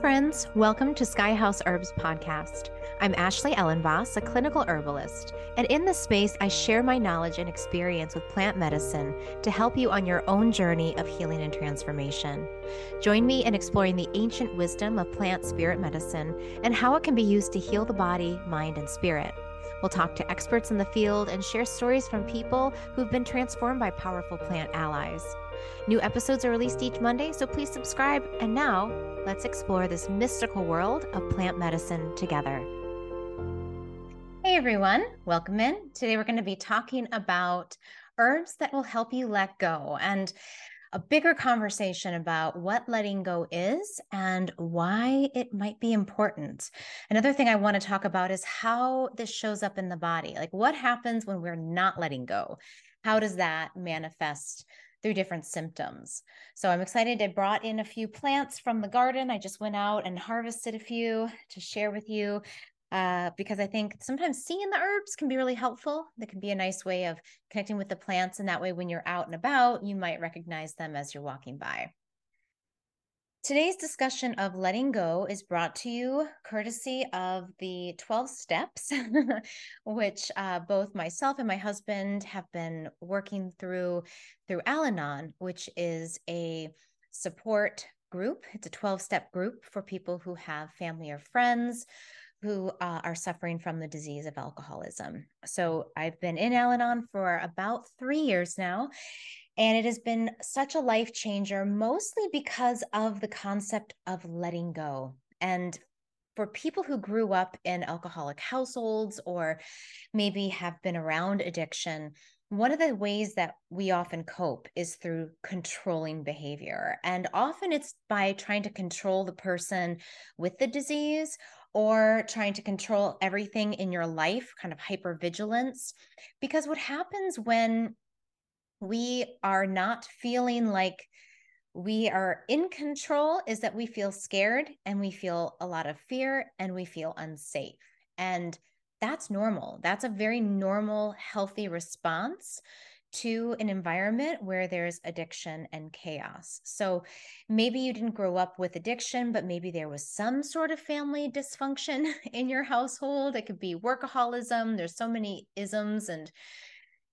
Friends. Welcome to Sky House Herbs podcast. I'm Ashley Ellenvoss, a clinical herbalist, and in this space, I share my knowledge and experience with plant medicine to help you on your own journey of healing and transformation. Join me in exploring the ancient wisdom of plant spirit medicine and how it can be used to heal the body, mind, and spirit. We'll talk to experts in the field and share stories from people who've been transformed by powerful plant allies. New episodes are released each Monday, so please subscribe. And now, let's explore this mystical world of plant medicine together. Hey everyone, welcome in. Today we're going to be talking about herbs that will help you let go and a bigger conversation about what letting go is and why it might be important. Another thing I want to talk about is how this shows up in the body. Like what happens when we're not letting go? How does that manifest through different symptoms. So I'm excited. I brought in a few plants from the garden. I just went out and harvested a few to share with you uh, because I think sometimes seeing the herbs can be really helpful. That can be a nice way of connecting with the plants. And that way, when you're out and about, you might recognize them as you're walking by. Today's discussion of letting go is brought to you courtesy of the 12 steps, which uh, both myself and my husband have been working through through Al Anon, which is a support group. It's a 12 step group for people who have family or friends who uh, are suffering from the disease of alcoholism. So I've been in Al Anon for about three years now. And it has been such a life changer, mostly because of the concept of letting go. And for people who grew up in alcoholic households or maybe have been around addiction, one of the ways that we often cope is through controlling behavior. And often it's by trying to control the person with the disease or trying to control everything in your life, kind of hypervigilance. Because what happens when we are not feeling like we are in control is that we feel scared and we feel a lot of fear and we feel unsafe. And that's normal. That's a very normal, healthy response to an environment where there's addiction and chaos. So maybe you didn't grow up with addiction, but maybe there was some sort of family dysfunction in your household. It could be workaholism. There's so many isms and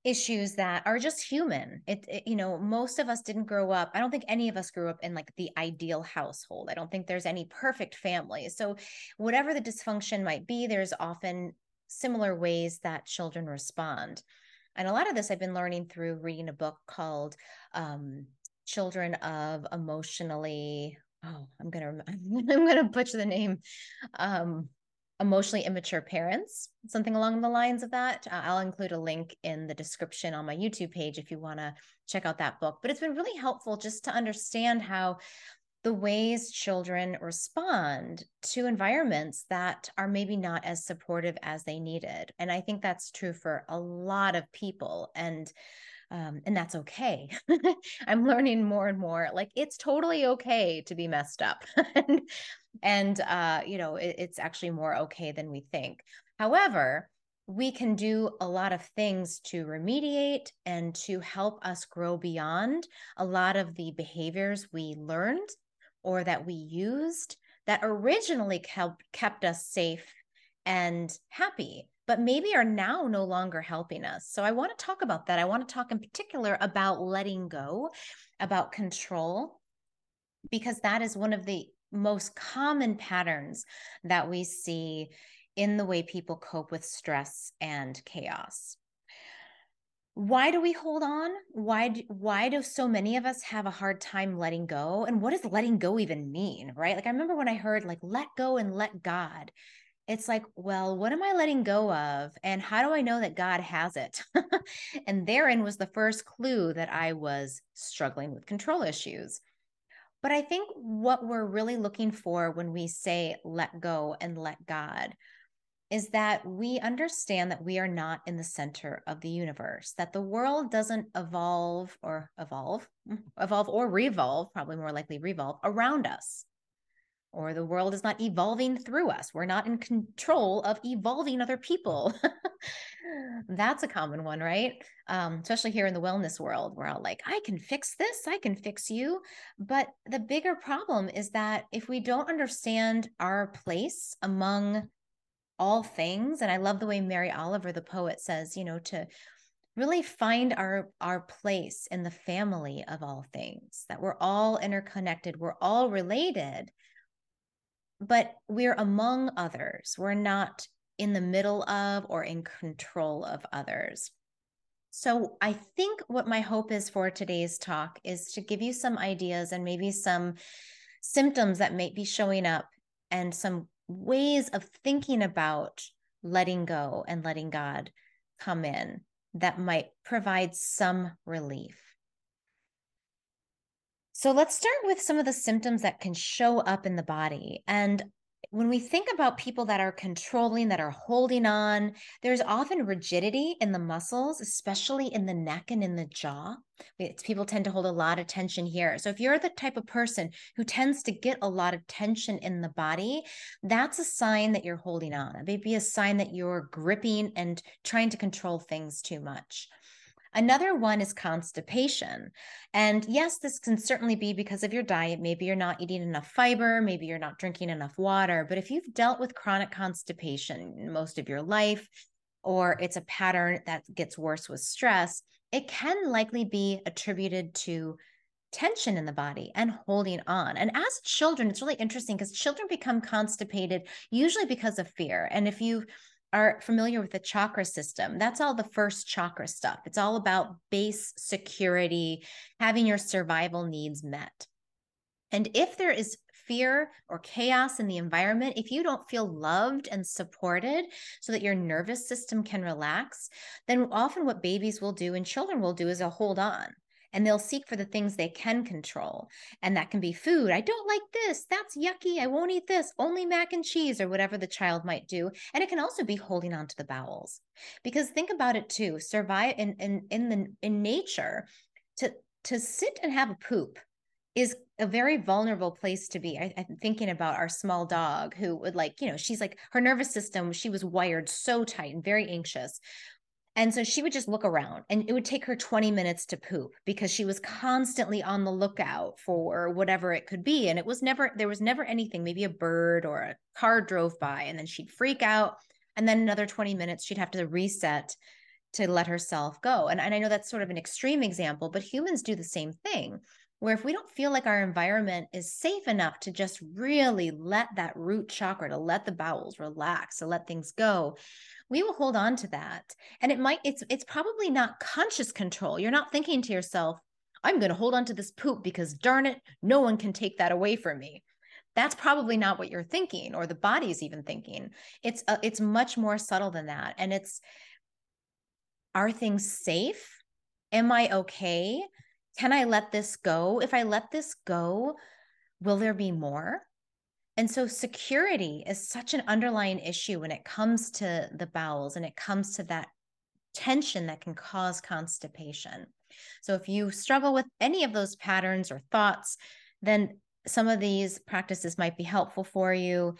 issues that are just human. It, it, you know, most of us didn't grow up. I don't think any of us grew up in like the ideal household. I don't think there's any perfect family. So whatever the dysfunction might be, there's often similar ways that children respond. And a lot of this I've been learning through reading a book called um, Children of Emotionally oh, I'm gonna I'm gonna butcher the name. Um, emotionally immature parents, something along the lines of that. Uh, I'll include a link in the description on my YouTube page if you want to check out that book. But it's been really helpful just to understand how the ways children respond to environments that are maybe not as supportive as they needed. And I think that's true for a lot of people. And um, and that's okay. I'm learning more and more. Like it's totally okay to be messed up, and, and uh, you know it, it's actually more okay than we think. However, we can do a lot of things to remediate and to help us grow beyond a lot of the behaviors we learned or that we used that originally kept kept us safe and happy but maybe are now no longer helping us. So I want to talk about that. I want to talk in particular about letting go, about control, because that is one of the most common patterns that we see in the way people cope with stress and chaos why do we hold on why do, why do so many of us have a hard time letting go and what does letting go even mean right like i remember when i heard like let go and let god it's like, well, what am I letting go of? And how do I know that God has it? and therein was the first clue that I was struggling with control issues. But I think what we're really looking for when we say let go and let God is that we understand that we are not in the center of the universe, that the world doesn't evolve or evolve, mm, evolve or revolve, probably more likely revolve around us or the world is not evolving through us. We're not in control of evolving other people. That's a common one, right? Um, especially here in the wellness world, we're all like, I can fix this, I can fix you. But the bigger problem is that if we don't understand our place among all things, and I love the way Mary Oliver, the poet, says, you know, to really find our our place in the family of all things that we're all interconnected we're all related but we're among others. We're not in the middle of or in control of others. So, I think what my hope is for today's talk is to give you some ideas and maybe some symptoms that may be showing up and some ways of thinking about letting go and letting God come in that might provide some relief. So let's start with some of the symptoms that can show up in the body. And when we think about people that are controlling, that are holding on, there's often rigidity in the muscles, especially in the neck and in the jaw. It's, people tend to hold a lot of tension here. So if you're the type of person who tends to get a lot of tension in the body, that's a sign that you're holding on. It may be a sign that you're gripping and trying to control things too much. Another one is constipation. And yes, this can certainly be because of your diet. Maybe you're not eating enough fiber, maybe you're not drinking enough water. But if you've dealt with chronic constipation most of your life, or it's a pattern that gets worse with stress, it can likely be attributed to tension in the body and holding on. And as children, it's really interesting because children become constipated usually because of fear. And if you are familiar with the chakra system, that's all the first chakra stuff. It's all about base security, having your survival needs met. And if there is fear or chaos in the environment, if you don't feel loved and supported so that your nervous system can relax, then often what babies will do and children will do is they'll hold on and they'll seek for the things they can control. And that can be food. I don't like this. That's yucky. I won't eat this. Only mac and cheese or whatever the child might do. And it can also be holding on to the bowels. Because think about it too. Survive in in in the in nature to to sit and have a poop is a very vulnerable place to be. I, am thinking about our small dog who would like, you know, she's like her nervous system, she was wired so tight and very anxious. And so she would just look around and it would take her 20 minutes to poop because she was constantly on the lookout for whatever it could be. And it was never, there was never anything, maybe a bird or a car drove by and then she'd freak out. And then another 20 minutes, she'd have to reset to let herself go. And, and I know that's sort of an extreme example, but humans do the same thing. Where if we don't feel like our environment is safe enough to just really let that root chakra, to let the bowels relax, to let things go, we will hold on to that. And it might it's it's probably not conscious control. You're not thinking to yourself i'm going to hold on to this poop because darn it no one can take that away from me. That's probably not what you're thinking or the body's even thinking. It's uh, it's much more subtle than that. And it's are things safe? Am i okay? Can i let this go? If i let this go will there be more and so security is such an underlying issue when it comes to the bowels and it comes to that tension that can cause constipation. So if you struggle with any of those patterns or thoughts, then some of these practices might be helpful for you.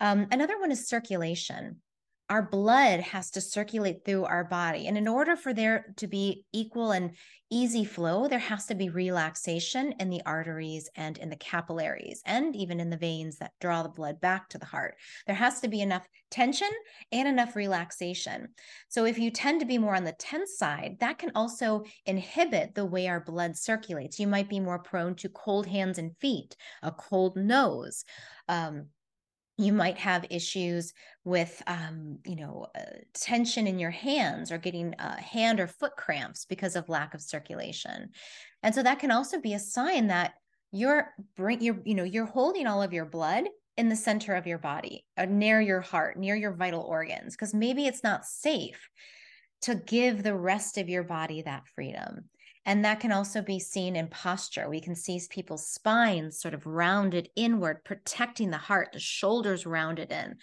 Um, another one is circulation our blood has to circulate through our body. And in order for there to be equal and easy flow, there has to be relaxation in the arteries and in the capillaries and even in the veins that draw the blood back to the heart. There has to be enough tension and enough relaxation. So if you tend to be more on the tense side, that can also inhibit the way our blood circulates. You might be more prone to cold hands and feet, a cold nose. Um, you might have issues with um, you know uh, tension in your hands or getting uh, hand or foot cramps because of lack of circulation. And so that can also be a sign that you're bring you're you know you're holding all of your blood in the center of your body uh, near your heart near your vital organs because maybe it's not safe to give the rest of your body that freedom and that can also be seen in posture. We can see people's spines sort of rounded inward, protecting the heart, the shoulders rounded in,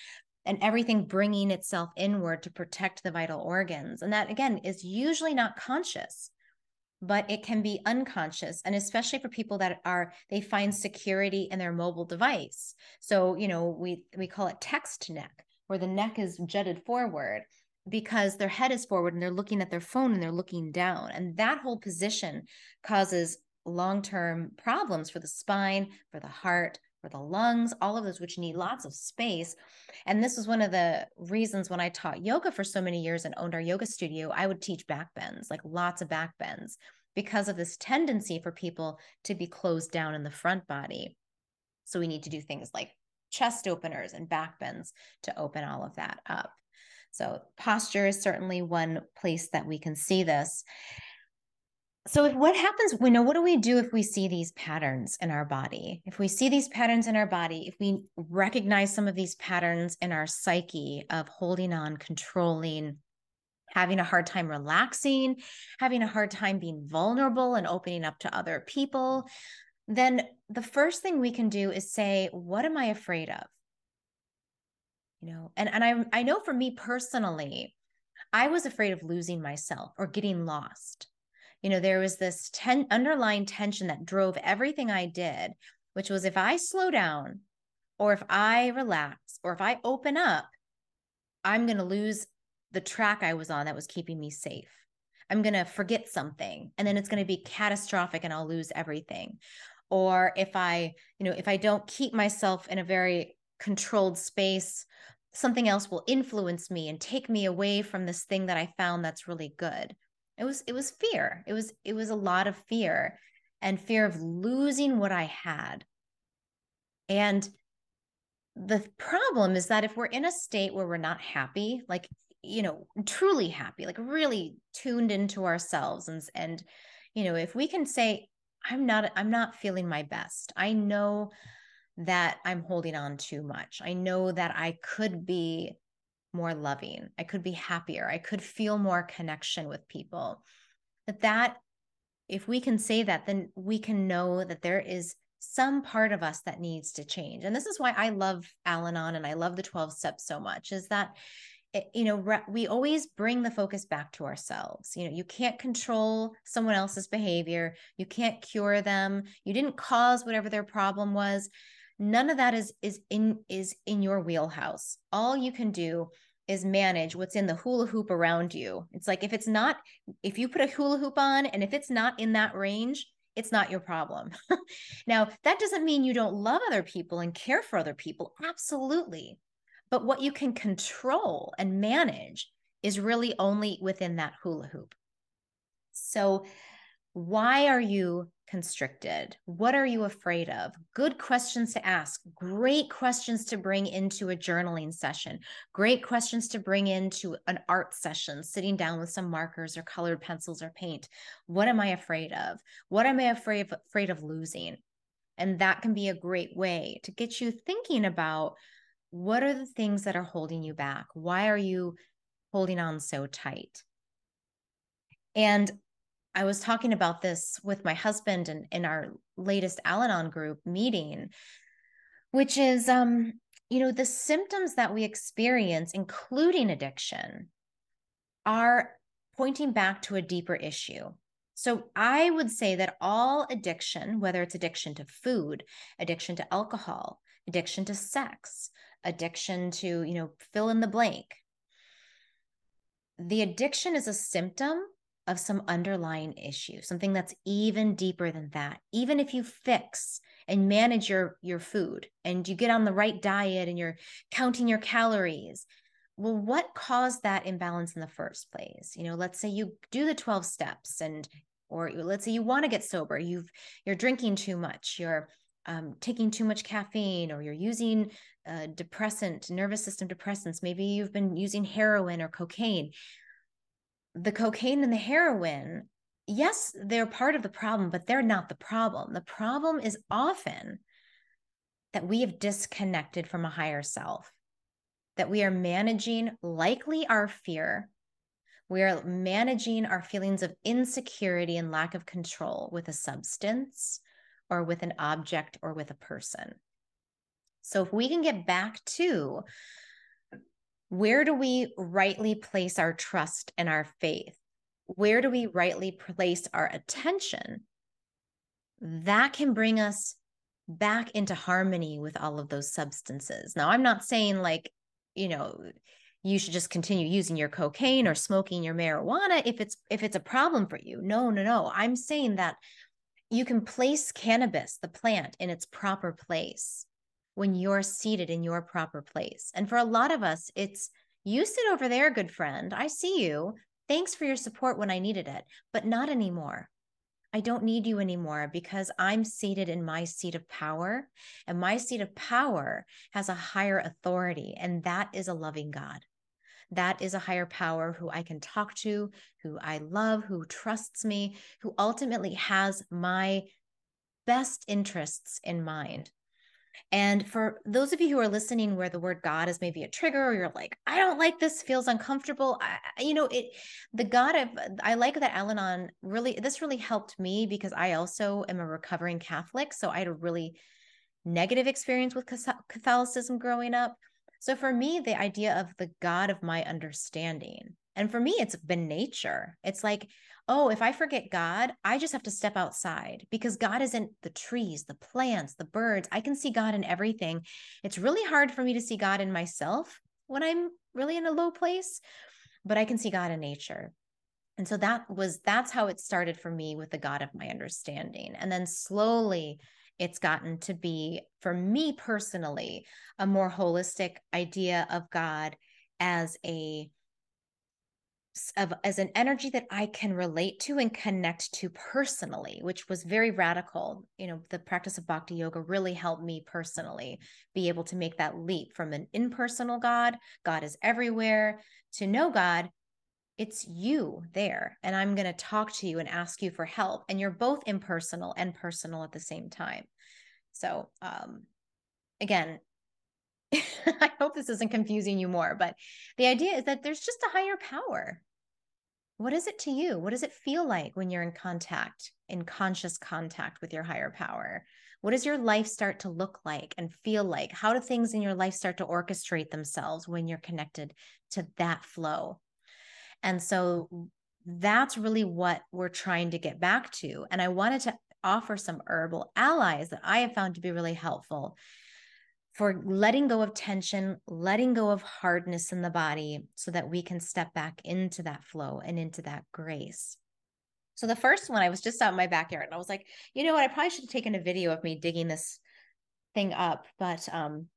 and everything bringing itself inward to protect the vital organs. And that, again, is usually not conscious. but it can be unconscious and especially for people that are they find security in their mobile device so you know we we call it text neck where the neck is jutted forward because their head is forward and they're looking at their phone and they're looking down and that whole position causes long-term problems for the spine for the heart for the lungs all of those which need lots of space. And this was one of the reasons when i taught yoga for so many years and owned our yoga studio i would teach back bends like lots of back bends because of this tendency for people to be closed down in the front body. So we need to do things like chest openers and back bends to open all of that up so posture is certainly one place that we can see this. So if what happens we know what do we do if we see these patterns in our body? If we see these patterns in our body if we recognize some of these patterns in our psyche of holding on controlling having a hard time relaxing having a hard time being vulnerable and opening up to other people then the first thing we can do is say what am i afraid of you know and and i i know for me personally i was afraid of losing myself or getting lost. You know there was this ten underlying tension that drove everything i did which was if i slow down or if i relax or if i open up i'm going to lose the track i was on that was keeping me safe. I'm going to forget something and then it's going to be catastrophic and i'll lose everything. Or if i you know if i don't keep myself in a very controlled space something else will influence me and take me away from this thing that i found that's really good. It was it was fear. It was it was a lot of fear and fear of losing what i had. And the problem is that if we're in a state where we're not happy like you know truly happy like really tuned into ourselves and and you know if we can say i'm not i'm not feeling my best. I know that i'm holding on too much. I know that i could be more loving. I could be happier. I could feel more connection with people. That that if we can say that then we can know that there is some part of us that needs to change. And this is why i love al-anon and i love the 12 steps so much is that it, you know we always bring the focus back to ourselves. You know you can't control someone else's behavior. You can't cure them. You didn't cause whatever their problem was none of that is is in is in your wheelhouse. All you can do is manage what's in the hula hoop around you. It's like if it's not if you put a hula hoop on and if it's not in that range it's not your problem. Now that doesn't mean you don't love other people and care for other people. Absolutely. But what you can control and manage is really only within that hula hoop. So why are you constricted? What are you afraid of? Good questions to ask. Great questions to bring into a journaling session. Great questions to bring into an art session, sitting down with some markers or colored pencils or paint. What am I afraid of? What am I afraid of, afraid of losing? And that can be a great way to get you thinking about what are the things that are holding you back? Why are you holding on so tight? And I was talking about this with my husband and in our latest Al Anon group meeting, which is, um, you know, the symptoms that we experience, including addiction, are pointing back to a deeper issue. So I would say that all addiction, whether it's addiction to food, addiction to alcohol, addiction to sex, addiction to, you know, fill in the blank, the addiction is a symptom of some underlying issue, something that's even deeper than that. Even if you fix and manage your your food and you get on the right diet and you're counting your calories, well what caused that imbalance in the first place? You know, let's say you do the 12 steps and or let's say you want to get sober, you've you're drinking too much, you're um, taking too much caffeine or you're using uh, depressant nervous system depressants maybe you've been using heroin or cocaine the cocaine and the heroin, yes, they're part of the problem, but they're not the problem. The problem is often that we have disconnected from a higher self, that we are managing likely our fear. We are managing our feelings of insecurity and lack of control with a substance or with an object or with a person. So, if we can get back to where do we rightly place our trust and our faith? where do we rightly place our attention, that can bring us back into harmony with all of those substances. Now, I'm not saying like, you know, you should just continue using your cocaine or smoking your marijuana if it's if it's a problem for you. No, no, no. I'm saying that you can place cannabis, the plant, in its proper place when you're seated in your proper place. And for a lot of us, it's you sit over there, good friend. I see you. Thanks for your support when I needed it, but not anymore. I don't need you anymore because I'm seated in my seat of power, and my seat of power has a higher authority, and that is a loving God. That is a higher power who I can talk to, who I love, who trusts me, who ultimately has my best interests in mind. And for those of you who are listening where the word God is maybe a trigger or you're like, I don't like this, feels uncomfortable. I, you know, it, the God of, I like that Al Anon really, this really helped me because I also am a recovering Catholic. So I had a really negative experience with Catholicism growing up. So for me, the idea of the God of my understanding, and for me, it's been nature. It's like, oh, if I forget God, I just have to step outside because God isn't the trees, the plants, the birds. I can see God in everything. It's really hard for me to see God in myself when I'm really in a low place, but I can see God in nature. And so that was that's how it started for me with the God of my understanding. And then slowly it's gotten to be for me personally a more holistic idea of God as a of as an energy that I can relate to and connect to personally, which was very radical. You know, the practice of bhakti yoga really helped me personally be able to make that leap from an impersonal God, God is everywhere, to know God, it's you there. And I'm going to talk to you and ask you for help. And you're both impersonal and personal at the same time. So, um, again, I hope this isn't confusing you more, but the idea is that there's just a higher power. What is it to you? What does it feel like when you're in contact, in conscious contact with your higher power? What does your life start to look like and feel like? How do things in your life start to orchestrate themselves when you're connected to that flow? And so that's really what we're trying to get back to. And I wanted to offer some herbal allies that I have found to be really helpful for letting go of tension, letting go of hardness in the body so that we can step back into that flow and into that grace. So the first one, I was just out in my backyard and I was like, you know what? I probably should have taken a video of me digging this thing up, but um,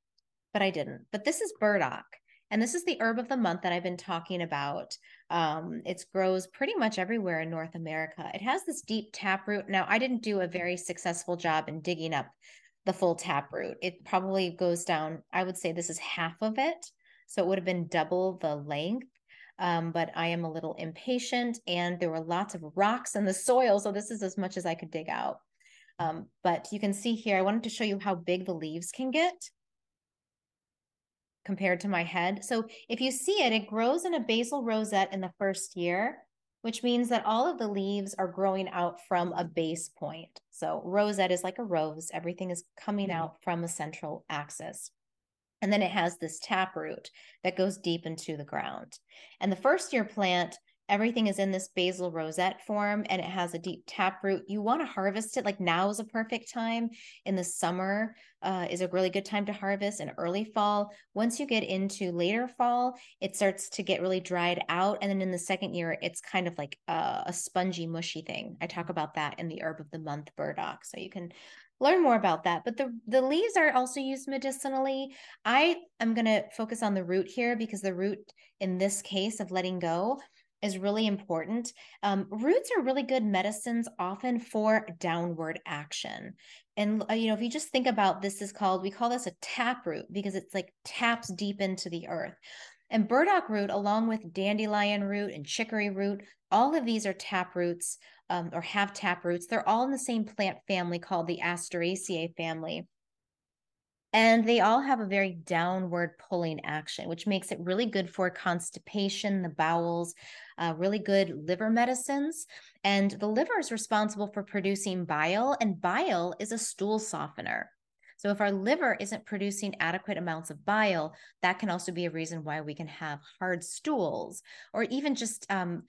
but I didn't. But this is burdock. And this is the herb of the month that I've been talking about. Um, it grows pretty much everywhere in North America. It has this deep taproot. Now, I didn't do a very successful job in digging up the full taproot. It probably goes down, I would say this is half of it. So it would have been double the length. Um, but I am a little impatient and there were lots of rocks in the soil. So this is as much as I could dig out. Um, but you can see here, I wanted to show you how big the leaves can get compared to my head. So if you see it, it grows in a basal rosette in the first year, which means that all of the leaves are growing out from a base point. So rosette is like a rose. Everything is coming mm-hmm. out from a central axis. And then it has this taproot that goes deep into the ground. And the first year plant everything is in this basal rosette form and it has a deep taproot. You want to harvest it like now is a perfect time. In the summer uh, is a really good time to harvest. In early fall, once you get into later fall, it starts to get really dried out. And then in the second year, it's kind of like a, a spongy, mushy thing. I talk about that in the herb of the month burdock. So you can learn more about that but the the leaves are also used medicinally i am going to focus on the root here because the root in this case of letting go is really important. Um, roots are really good medicines, often for downward action. And uh, you know, if you just think about this, is called we call this a tap root because it's like taps deep into the earth. And burdock root, along with dandelion root and chicory root, all of these are tap roots um, or have tap roots. They're all in the same plant family called the Asteraceae family. And they all have a very downward pulling action, which makes it really good for constipation, the bowels, uh, really good liver medicines. And the liver is responsible for producing bile, and bile is a stool softener. So, if our liver isn't producing adequate amounts of bile, that can also be a reason why we can have hard stools or even just um,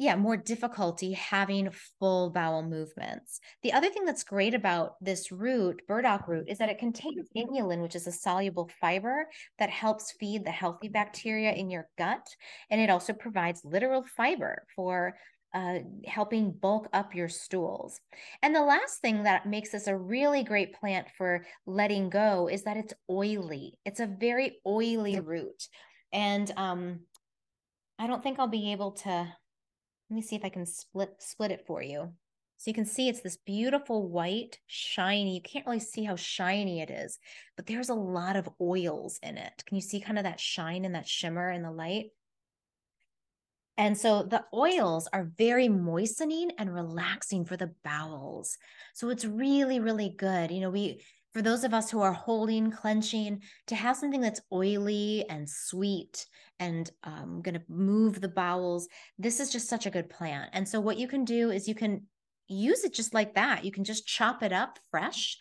yeah, more difficulty having full bowel movements. The other thing that's great about this root, burdock root, is that it contains inulin, which is a soluble fiber that helps feed the healthy bacteria in your gut. And it also provides literal fiber for uh, helping bulk up your stools. And the last thing that makes this a really great plant for letting go is that it's oily. It's a very oily root. And um, I don't think I'll be able to let me see if I can split split it for you. So you can see it's this beautiful white, shiny. You can't really see how shiny it is, but there's a lot of oils in it. Can you see kind of that shine and that shimmer in the light? And so the oils are very moistening and relaxing for the bowels. So it's really, really good. You know, we for those of us who are holding, clenching, to have something that's oily and sweet and um, going to move the bowels, this is just such a good plant. And so, what you can do is you can use it just like that. You can just chop it up fresh,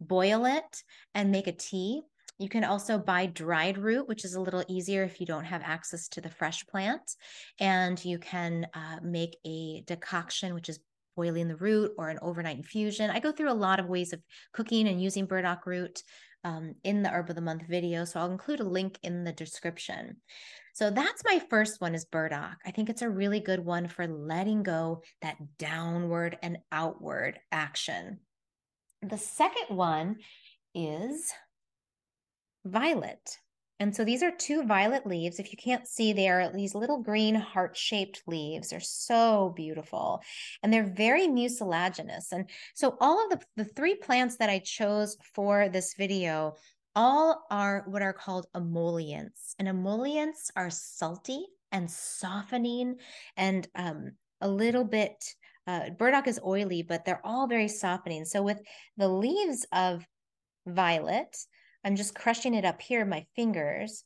boil it, and make a tea. You can also buy dried root, which is a little easier if you don't have access to the fresh plant. And you can uh, make a decoction, which is boiling the root or an overnight infusion. I go through a lot of ways of cooking and using burdock root um, in the herb of the month video. So I'll include a link in the description. So that's my first one is burdock. I think it's a really good one for letting go that downward and outward action. The second one is violet. And so these are two violet leaves. If you can't see, they are these little green heart-shaped leaves. They're so beautiful. And they're very mucilaginous. And so all of the, the three plants that I chose for this video all are what are called emollients. And emollients are salty and softening and um, a little bit, uh, burdock is oily, but they're all very softening. So with the leaves of violet, I'm just crushing it up here, my fingers.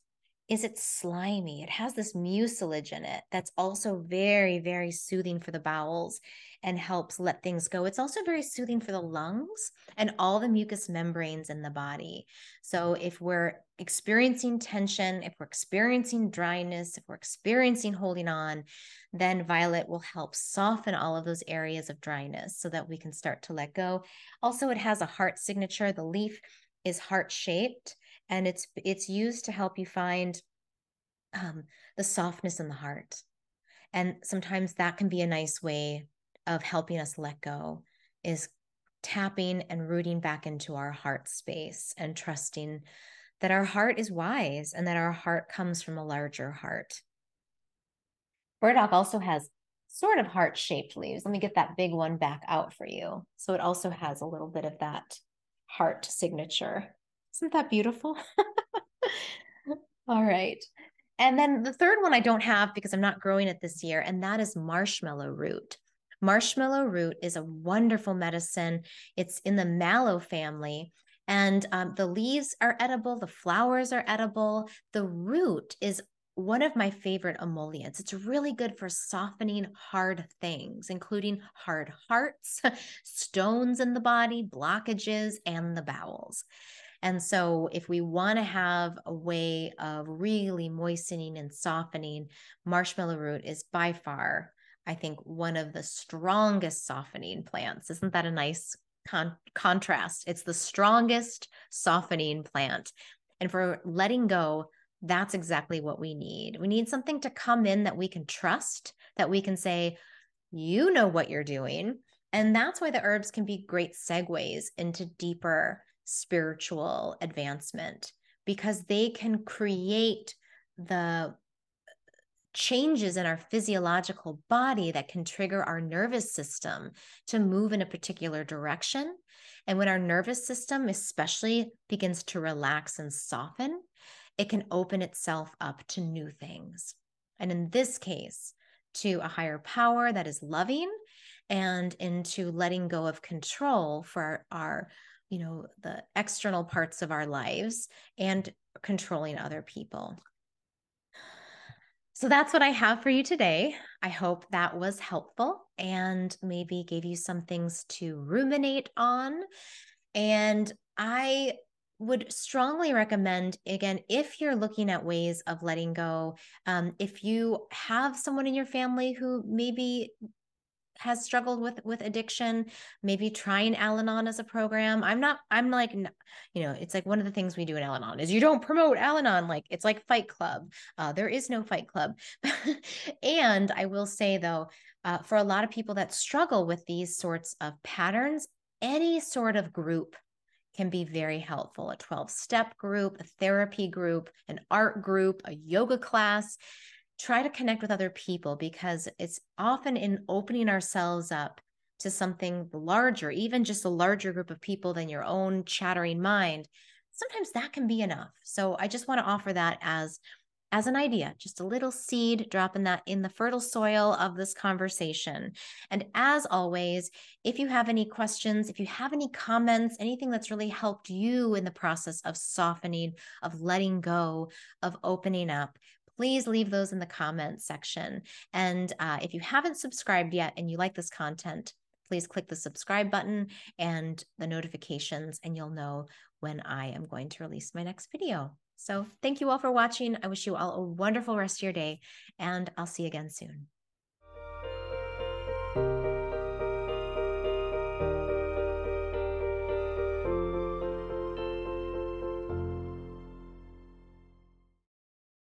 Is it slimy? It has this mucilage in it that's also very, very soothing for the bowels and helps let things go. It's also very soothing for the lungs and all the mucous membranes in the body. So if we're experiencing tension, if we're experiencing dryness, if we're experiencing holding on, then violet will help soften all of those areas of dryness so that we can start to let go. Also, it has a heart signature. The leaf is heart shaped and it's it's used to help you find um, the softness in the heart. And sometimes that can be a nice way of helping us let go is tapping and rooting back into our heart space and trusting that our heart is wise and that our heart comes from a larger heart. Burdock also has sort of heart shaped leaves. Let me get that big one back out for you. So it also has a little bit of that heart signature. Isn't that beautiful? All right. And then the third one I don't have because I'm not growing it this year, and that is marshmallow root. Marshmallow root is a wonderful medicine. It's in the mallow family, and um, the leaves are edible, the flowers are edible. The root is one of my favorite emollients. It's really good for softening hard things, including hard hearts, stones in the body, blockages, and the bowels. And so, if we want to have a way of really moistening and softening, marshmallow root is by far, I think, one of the strongest softening plants. Isn't that a nice con- contrast? It's the strongest softening plant. And for letting go, that's exactly what we need. We need something to come in that we can trust, that we can say, you know what you're doing. And that's why the herbs can be great segues into deeper spiritual advancement because they can create the changes in our physiological body that can trigger our nervous system to move in a particular direction. And when our nervous system, especially, begins to relax and soften, it can open itself up to new things. And in this case, to a higher power that is loving and into letting go of control for our, our you know, the external parts of our lives and controlling other people. So that's what I have for you today. I hope that was helpful and maybe gave you some things to ruminate on. And I would strongly recommend again if you're looking at ways of letting go um, if you have someone in your family who maybe has struggled with with addiction maybe trying al-anon as a program. I'm not i'm like you know it's like one of the things we do in al-anon is you don't promote al-anon like it's like fight club. Uh, there is no fight club. And i will say though uh, for a lot of people that struggle with these sorts of patterns any sort of group can be very helpful a 12 step group, a therapy group, an art group, a yoga class. Try to connect with other people because it's often in opening ourselves up to something larger, even just a larger group of people than your own chattering mind. Sometimes that can be enough. So I just want to offer that as as an idea, just a little seed, dropping that in the fertile soil of this conversation. And as always, if you have any questions, if you have any comments, anything that's really helped you in the process of softening, of letting go, of opening up, please leave those in the comments section. And uh, if you haven't subscribed yet and you like this content, please click the subscribe button and the notifications, and you'll know when I am going to release my next video. So thank you all for watching. I wish you all a wonderful rest of your day, and I'll see you again soon.